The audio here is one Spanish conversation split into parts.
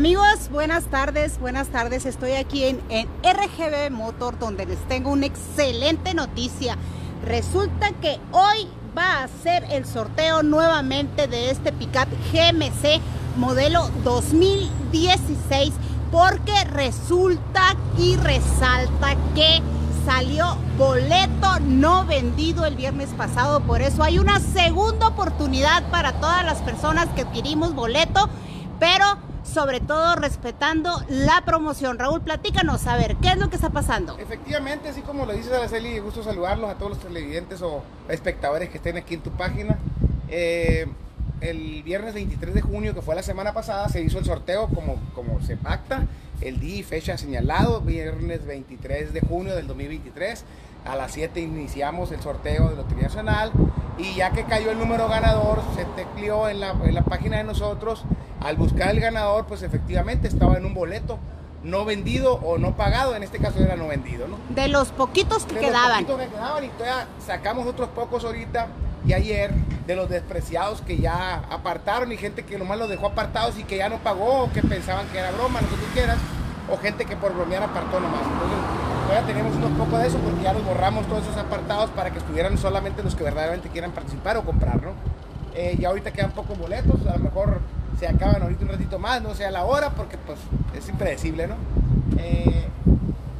Amigos, buenas tardes, buenas tardes. Estoy aquí en, RGB Motor donde les tengo una excelente noticia. Resulta que hoy va a ser el sorteo nuevamente de este pickup GMC modelo 2016 porque resulta y resalta que salió boleto no vendido el viernes pasado. Por eso hay una segunda oportunidad para todas las personas que adquirimos boleto, pero sobre todo respetando la promoción. Raúl, platícanos, a ver, ¿qué es lo que está pasando? Efectivamente, así como lo dices, Araceli, gusto saludarlos a todos los televidentes o espectadores que estén aquí en tu página. Eh, el viernes 23 de junio, que fue la semana pasada, se hizo el sorteo como, como se pacta, el día y fecha señalado, viernes 23 de junio del 2023. A las 7 iniciamos el sorteo de Lotería Nacional y ya que cayó el número ganador, se tecleó en la, en la página de nosotros. Al buscar el ganador, pues efectivamente estaba en un boleto no vendido o no pagado, en este caso era no vendido, ¿no? De los poquitos que de quedaban. Los poquitos que quedaban y todavía sacamos otros pocos ahorita y ayer de los despreciados que ya apartaron y gente que nomás los dejó apartados y que ya no pagó o que pensaban que era broma, lo que tú quieras, o gente que por bromear apartó nomás. Entonces, todavía tenemos unos pocos de eso porque ya los borramos todos esos apartados para que estuvieran solamente los que verdaderamente quieran participar o comprar, ¿no? Eh, ya ahorita quedan pocos boletos, a lo mejor se acaban ahorita un ratito más, no sea la hora, porque pues es impredecible, ¿no? Eh,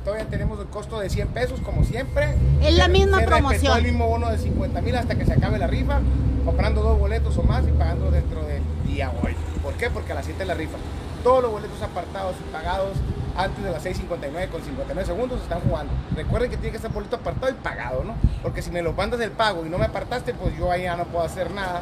todavía tenemos el costo de 100 pesos, como siempre. Es la misma se promoción. el mismo bono de 50 mil hasta que se acabe la rifa, comprando dos boletos o más y pagando dentro del día hoy. ¿Por qué? Porque a las 7 la rifa. Todos los boletos apartados y pagados antes de las 6.59 con 59 segundos están jugando. Recuerden que tiene que estar boleto apartado y pagado, ¿no? Porque si me lo mandas del pago y no me apartaste, pues yo ahí ya no puedo hacer nada.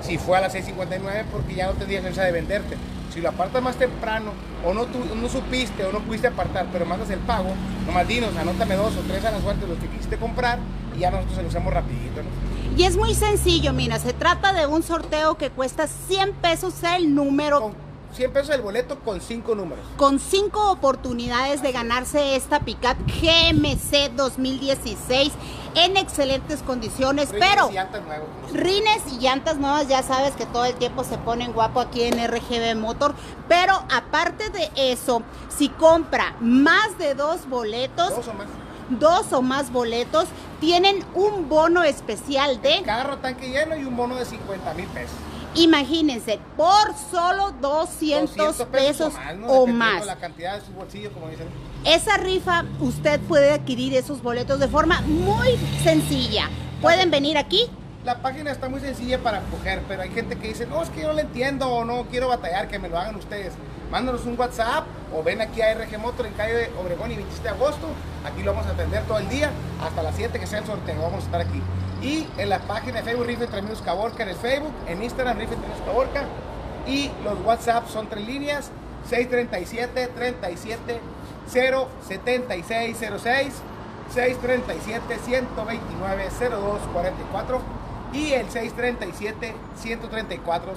Si fue a las 6.59 porque ya no tendría chance de venderte. Si lo apartas más temprano o no, tú, no supiste o no pudiste apartar, pero mandas el pago, nomás dinos, anótame dos o tres a la suerte los que quisiste comprar y ya nosotros se los hacemos rapidito, ¿no? Y es muy sencillo, mira, se trata de un sorteo que cuesta 100 pesos el número. Con 100 pesos el boleto con 5 números. Con 5 oportunidades de ganarse esta pickup GMC 2016 en excelentes condiciones, Rines pero y llantas nuevos. rines y llantas nuevas, ya sabes que todo el tiempo se ponen guapo aquí en RGB Motor, pero aparte de eso, si compra más de dos boletos, Dos o más. dos o más boletos, tienen un bono especial de Carro tanque lleno y un bono de 50 mil pesos. Imagínense, por solo 200, pesos, o más. La cantidad de su bolsillo, como dicen. Esa rifa usted puede adquirir esos boletos de forma muy sencilla. Pueden venir aquí. La página está muy sencilla para coger, pero hay gente que dice, no, es que yo no la entiendo o no quiero batallar, que me lo hagan ustedes. Mándanos un WhatsApp o ven aquí a RG Motor en calle Obregón y 27 de agosto. Aquí lo vamos a atender todo el día, hasta las 7 que sea el sorteo, vamos a estar aquí. Y en la página de Facebook Rifa entre amigos Caborca en el Facebook, en Instagram Rifa entre amigos Caborca. Y los WhatsApp son tres líneas, 637 37 0 7606 637 129 0244 y el 637 134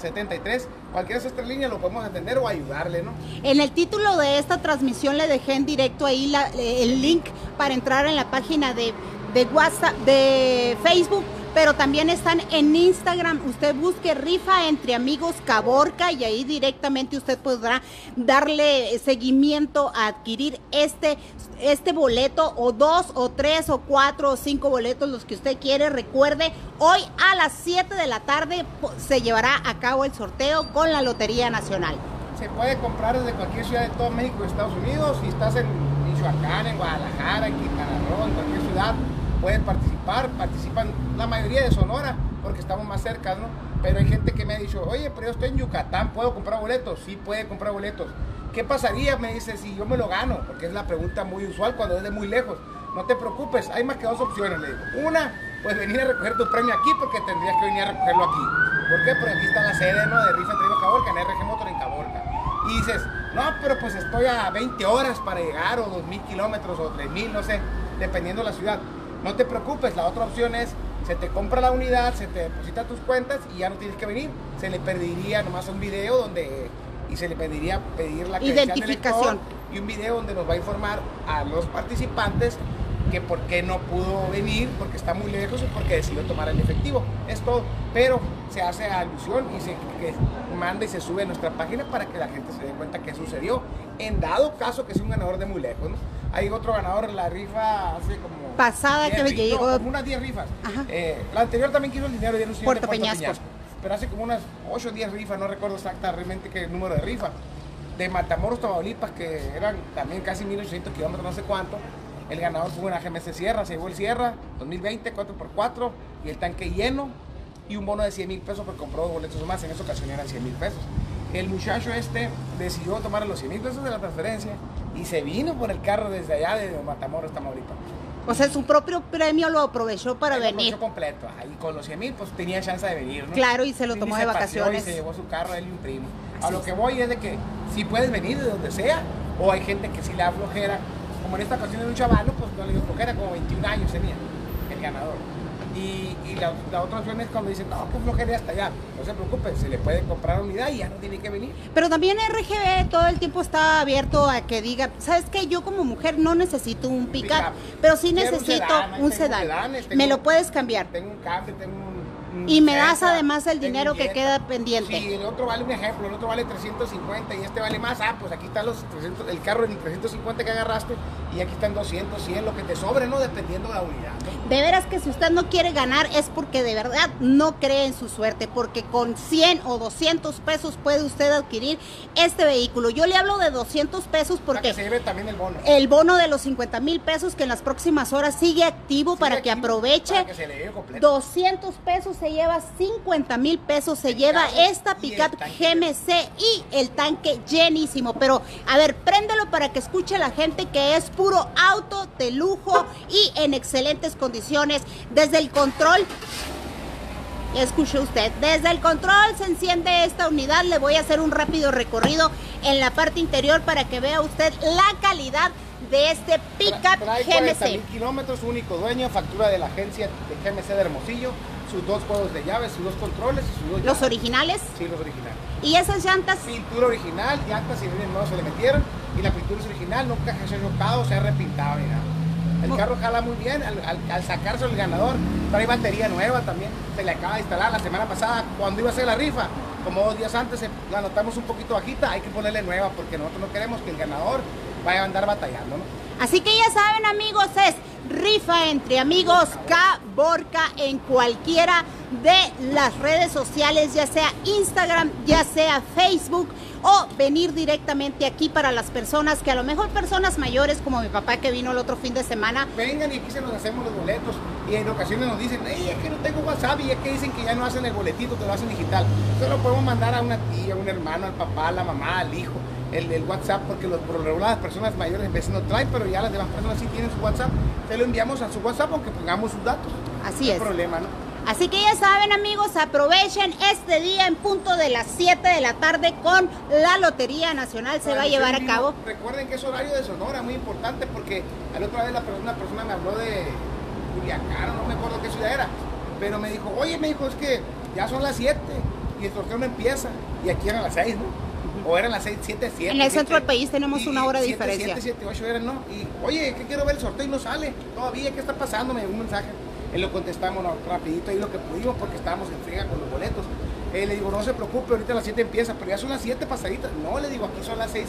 0073 Cualquiera de esas tres líneas lo podemos atender o ayudarle, ¿no? En el título de esta transmisión le dejé en directo ahí la- el link para entrar en la página de, de WhatsApp, de Facebook, pero también están en Instagram. Usted busque Rifa entre Amigos Caborca y ahí directamente usted podrá darle seguimiento a adquirir este, este boleto o dos o tres o cuatro o cinco boletos, los que usted quiere. Recuerde, hoy a las 7 de la tarde se llevará a cabo el sorteo con la Lotería Nacional. Se puede comprar desde cualquier ciudad de todo México y Estados Unidos. Si estás en Michoacán, en Guadalajara, en Quintana Roo, en cualquier ciudad, pueden participar. Participan la mayoría de Sonora porque estamos más cerca, ¿no? Pero hay gente que me ha dicho, oye, pero yo estoy en Yucatán, ¿puedo comprar boletos? Sí, puede comprar boletos. ¿Qué pasaría? Me dice, si yo me lo gano, porque es la pregunta muy usual cuando es de muy lejos. No te preocupes, hay más que dos opciones, le digo. Una, pues venir a recoger tu premio aquí porque tendrías que venir a recogerlo aquí. ¿Por qué? Porque aquí está la sede, ¿no? De Rifa Trigo Caborca, en RG Motor en Caborca. Y dices, no, pero pues estoy a 20 horas para llegar, o 2.000 kilómetros, o 3.000, no sé, dependiendo de la ciudad. No te preocupes, la otra opción es, se te compra la unidad, se te deposita tus cuentas y ya no tienes que venir. Se le perdería nomás un video donde, y se le pediría pedir la del Identificación. lector y un video donde nos va a informar a los participantes que por qué no pudo venir, porque está muy lejos o porque decidió tomar el efectivo. Es todo. Pero se hace alusión y se manda y se sube a nuestra página para que la gente se dé cuenta qué sucedió. En dado caso que sea un ganador de muy lejos, ¿no? Hay otro ganador en la rifa hace como... Pasada que llegó... como unas 10 rifas. Eh, la anterior también quiso el dinero, no Puerto, Puerto Peñasco. Pero hace como unas 8 o 10 rifas, no recuerdo exactamente qué número de rifa. De Matamoros, Tamaulipas, que eran también casi 1800 kilómetros, no sé cuánto. El ganador fue una GMC Sierra, se llevó el Sierra 2020, 4x4 y el tanque lleno y un bono de 100 mil pesos porque compró boletos más. En esa ocasión eran 100 mil pesos. El muchacho este decidió tomar los 100 mil pesos de la transferencia y se vino por el carro desde allá de Matamoros, Tamaulipas. O sea, su propio premio lo aprovechó para venir. Lo completo. Ahí con los 100 mil, pues tenía chance de venir, ¿no? Claro, y se lo tomó de vacaciones. Y se llevó su carro, él y un primo. a lo que voy es de que si puedes venir de donde sea, o hay gente que si le da flojera, como en esta ocasión de un chaval, pues no le dio flojera, como 21 años tenía el ganador. Y, la, otra opción es cuando dicen, no, que flojera hasta allá. No se preocupe, se le puede comprar unidad y ya no tiene que venir. Pero también RGB todo el tiempo está abierto a que diga, ¿sabes qué? Yo como mujer no necesito un pick-up, pero sí necesito un sedán. Me lo puedes cambiar. Tengo un cambio, tengo un y me das además el dinero que queda pendiente. Sí, el otro vale un ejemplo, el otro vale 350 y este vale más. Ah, pues aquí están los 300, el carro en 350 que agarraste y aquí están 200, 100, lo que te sobre, ¿no? Dependiendo de la unidad. De veras que si usted no quiere ganar es porque de verdad no cree en su suerte, porque con 100 o 200 pesos puede usted adquirir este vehículo. Yo le hablo de 200 pesos porque... Para que se lleve también el bono. El bono de los 50 mil pesos que en las próximas horas sigue activo para que aproveche. Para que se le lleve completo. 200 pesos se lleva 50 mil pesos, se lleva esta pickup GMC y el tanque llenísimo. Pero, a ver, préndelo para que escuche la gente que es puro auto de lujo y en excelentes condiciones. Desde el control escuche usted. Desde el control se enciende esta unidad. Le voy a hacer un rápido recorrido en la parte interior para que vea usted la calidad de este pickup GMC. kilómetros, único dueño, factura de la agencia de GMC de Hermosillo sus dos juegos de llaves, sus dos controles y sus dos ¿Los originales? Sí, los originales. ¿Y esas llantas? Pintura original, llantas y no se le metieron. Y la pintura es original, nunca se ha chocado, se ha repintado ni nada. El oh. carro jala muy bien, al, al, sacarse el ganador, trae batería nueva también, se le acaba de instalar la semana pasada cuando iba a hacer la rifa, como dos días antes la notamos un poquito bajita, hay que ponerle nueva porque nosotros no queremos que el ganador vaya a andar batallando, ¿no? Así que ya saben amigos, es rifa entre amigos K Borca en cualquiera de las redes sociales, ya sea Instagram, ya sea Facebook o venir directamente aquí para las personas que a lo mejor personas mayores como mi papá que vino el otro fin de semana. Vengan y aquí se nos hacemos los boletos y en ocasiones nos dicen, es que no tengo WhatsApp y es que dicen que ya no hacen el boletito, te lo hacen digital. Eso lo podemos mandar a una tía, a un hermano, al papá, a la mamá, al hijo el, WhatsApp, porque los, por las personas mayores a veces no traen, pero ya las demás personas sí tienen su WhatsApp, te lo enviamos a su WhatsApp aunque pongamos sus datos. Así es. problema, ¿no? Así que ya saben amigos, aprovechen este día en punto de las 7 de la tarde con la Lotería Nacional se va a llevar a cabo. Recuerden que es horario de Sonora, muy importante porque la otra vez la, una persona me habló de Culiacán, no me acuerdo qué ciudad era, pero me dijo, oye, me dijo, es que ya son las 7 y el sorteo no empieza y aquí eran las 6, ¿no? O eran las 6, 7, 7. En el centro del país tenemos una hora de diferencia. 7, 7, 8 eran, ¿no? Y, oye, ¿qué quiero ver el sorteo y no sale? Todavía, ¿qué está pasando? Me llegó un mensaje. Él lo contestamos rapidito ahí lo que pudimos porque estábamos en friega con los boletos. Eh, le digo, no se preocupe, ahorita a las 7 empieza, pero ya son las 7 pasaditas. No, le digo, aquí son las 6,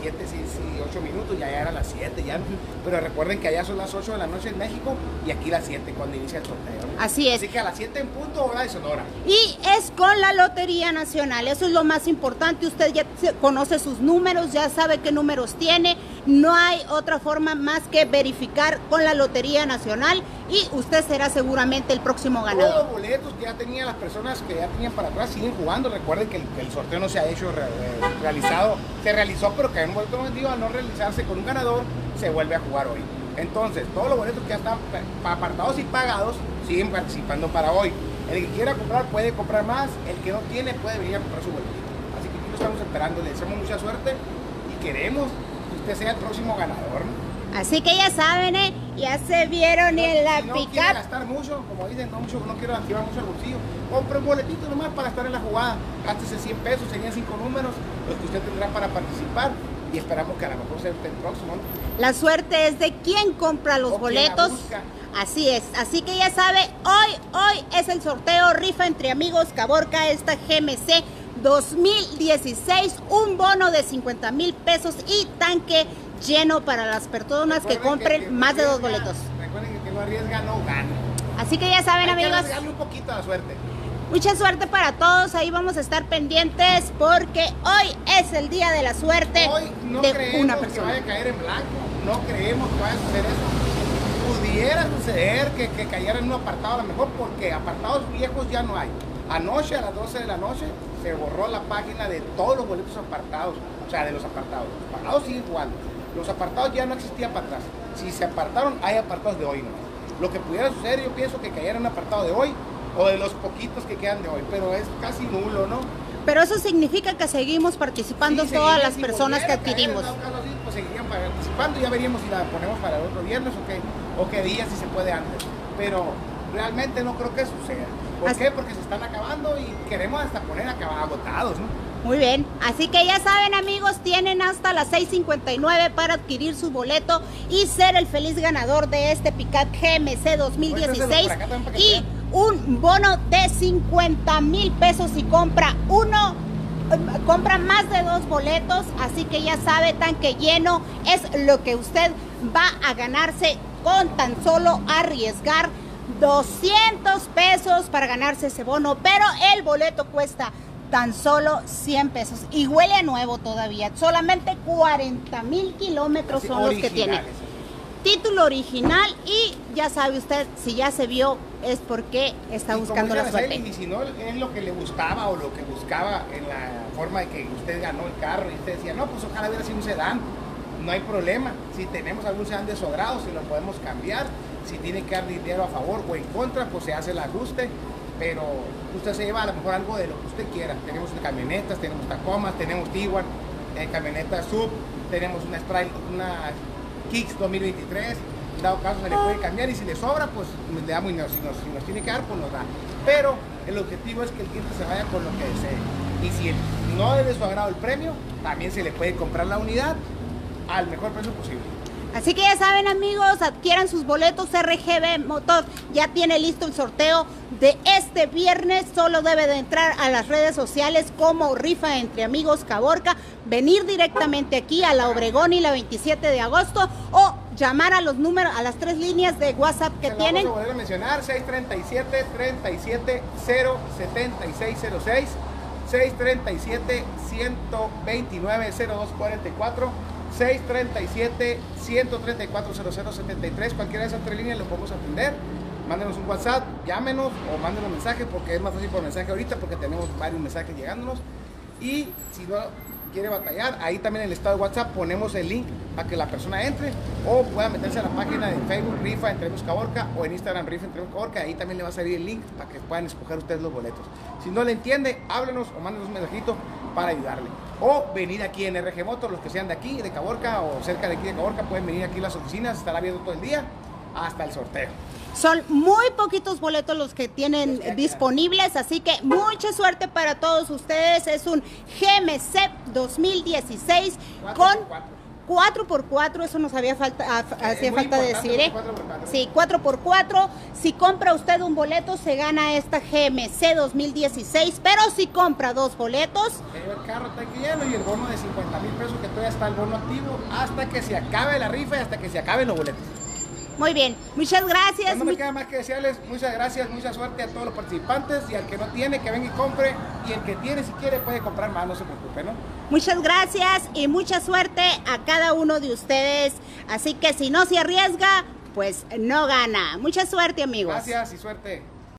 7, 6, 8 minutos, ya, ya eran las 7, ya. Pero recuerden que allá son las 8 de la noche en México y aquí las 7 cuando inicia el sorteo. Así es. Así que a las 7 en punto, hora de Sonora. Y es con la Lotería Nacional, eso es lo más importante. Usted ya conoce sus números, ya sabe qué números tiene. No hay otra forma más que verificar con la Lotería Nacional y usted será seguramente el próximo ganador. Todos los boletos que ya tenían las personas que ya tenían para atrás siguen jugando. Recuerden que el, sorteo no se ha hecho realizado, se realizó, pero que en un vuelto momento al no realizarse con un ganador, se vuelve a jugar hoy. Entonces, todos los boletos que ya están apartados y pagados siguen participando para hoy. El que quiera comprar puede comprar más, el que no tiene puede venir a comprar su boletito. Así que aquí lo estamos esperando, le deseamos mucha suerte y queremos que usted sea el próximo ganador. Así que ya saben, ¿eh? ya se vieron en la no quiere gastar mucho, como dicen, no, mucho, no quiero activar mucho el bolsillo. Compre un boletito nomás para estar en la jugada. Gástese 100 pesos, serían 5 números, los que usted tendrá para participar. y esperamos que a lo mejor sea el próximo. La suerte es de quien compra los boletos. Así es, así que ya sabe, hoy, hoy es el sorteo rifa entre amigos Caborca, esta GMC 2016, un bono de 50 mil pesos y tanque lleno para las personas que compren más de dos boletos. Recuerden que no arriesga, no gana. Así que ya saben, amigos. un poquito la suerte. Mucha suerte para todos, ahí vamos a estar pendientes porque hoy es el día de la suerte hoy no de una persona. Que vaya a caer en blanco, no creemos que vaya a suceder eso. Pudiera suceder que, que cayera en un apartado a lo mejor porque apartados viejos ya no hay. Anoche a las 12 de la noche se borró la página de todos los boletos apartados, o sea, de los apartados. Los apartados siguen jugando. Los apartados ya no existían para atrás. Si se apartaron, hay apartados de hoy, ¿no? Lo que pudiera suceder, yo pienso que cayera un apartado de hoy o de los poquitos que quedan de hoy, pero es casi nulo, ¿no? Pero eso significa que seguimos participando todas las personas que adquirimos. pues seguirían participando, ya veríamos si la ponemos para el otro viernes o qué, o qué día si se puede antes. Pero realmente no creo que suceda. ¿Por qué? Porque se están acabando y queremos hasta poner agotados, ¿no? Muy bien, así que ya saben amigos, tienen hasta las 6.59 para adquirir su boleto y ser el feliz ganador de este Picat GMC 2016 y un bono de 50 mil pesos si compra uno compra más de dos boletos, así que ya sabe, tanque lleno es lo que usted va a ganarse con tan solo arriesgar 200 pesos para ganarse ese bono, pero el boleto cuesta tan solo 100 pesos y huele a nuevo todavía. Solamente 40 mil kilómetros son los que tiene. Título original y ya sabe usted, si ya se vio, es porque está buscando la suerte. Y si no es lo que le gustaba o lo que buscaba en la forma de que usted ganó el carro y usted decía, no, pues ojalá hubiera sido un sedán. No hay problema. Si tenemos algún sedán de sobrado, si lo podemos cambiar si tiene que dar dinero a favor o en contra, pues se hace el ajuste, pero usted se lleva a lo mejor algo de lo que usted quiera. Tenemos camionetas, tenemos Tacomas, tenemos Tiguan, eh, camionetas sub, tenemos una Sprite, una Kicks 2023, dado caso se le puede cambiar y si le sobra, pues le damos si nos, si nos tiene que dar, pues nos da. Pero el objetivo es que el cliente se vaya con lo que desee. Y si no es de su agrado el premio, también se le puede comprar la unidad al mejor precio posible. Así que ya saben amigos, adquieran sus boletos RGB Motor. Ya tiene listo el sorteo de este viernes. Solo debe de entrar a las redes sociales como Rifa entre Amigos Caborca, venir directamente aquí a la Obregón y la 27 de agosto o llamar a los números, a las tres líneas de WhatsApp que tienen. Vamos a volver a mencionar 637 37 07606 637 129 0244 637-134-0073. Cualquiera de esas tres líneas lo podemos atender. Mándenos un WhatsApp, llámenos o mándenos mensaje porque es más fácil por mensaje ahorita porque tenemos varios mensajes llegándonos. Y si no quiere batallar, ahí también en el estado de WhatsApp ponemos el link para que la persona entre o pueda meterse a la página de Facebook Rifa Entre Caborca o en Instagram Rifa Entre Caborca. Ahí también le va a salir el link para que puedan escoger ustedes los boletos. Si no le entiende, háblenos o mándenos un mensajito para ayudarle. O venir aquí en RG Motor, los que sean de aquí, de Caborca o cerca de aquí de Caborca, pueden venir aquí a las oficinas, estará abierto todo el día hasta el sorteo. Son muy poquitos boletos los que tienen disponibles, así que mucha suerte para todos ustedes. Es un GMC 2016 con 4x4, eso nos había falta, ah, hacía falta decir, ¿eh? Sí, 4x4. Si compra usted un boleto, se gana esta GMC 2016, pero si compra dos boletos... El carro está lleno y el bono de 50 mil pesos que todavía está el bono activo hasta que se acabe la rifa y hasta que se acaben los boletos. Muy bien, muchas gracias. No me queda más que desearles muchas gracias, mucha suerte a todos los participantes y al que no tiene, que venga y compre y el que tiene, si quiere, puede comprar más, no se preocupe, ¿no? Muchas gracias y mucha suerte a cada uno de ustedes. Así que si no se arriesga, pues no gana. Mucha suerte, amigos. Gracias y suerte.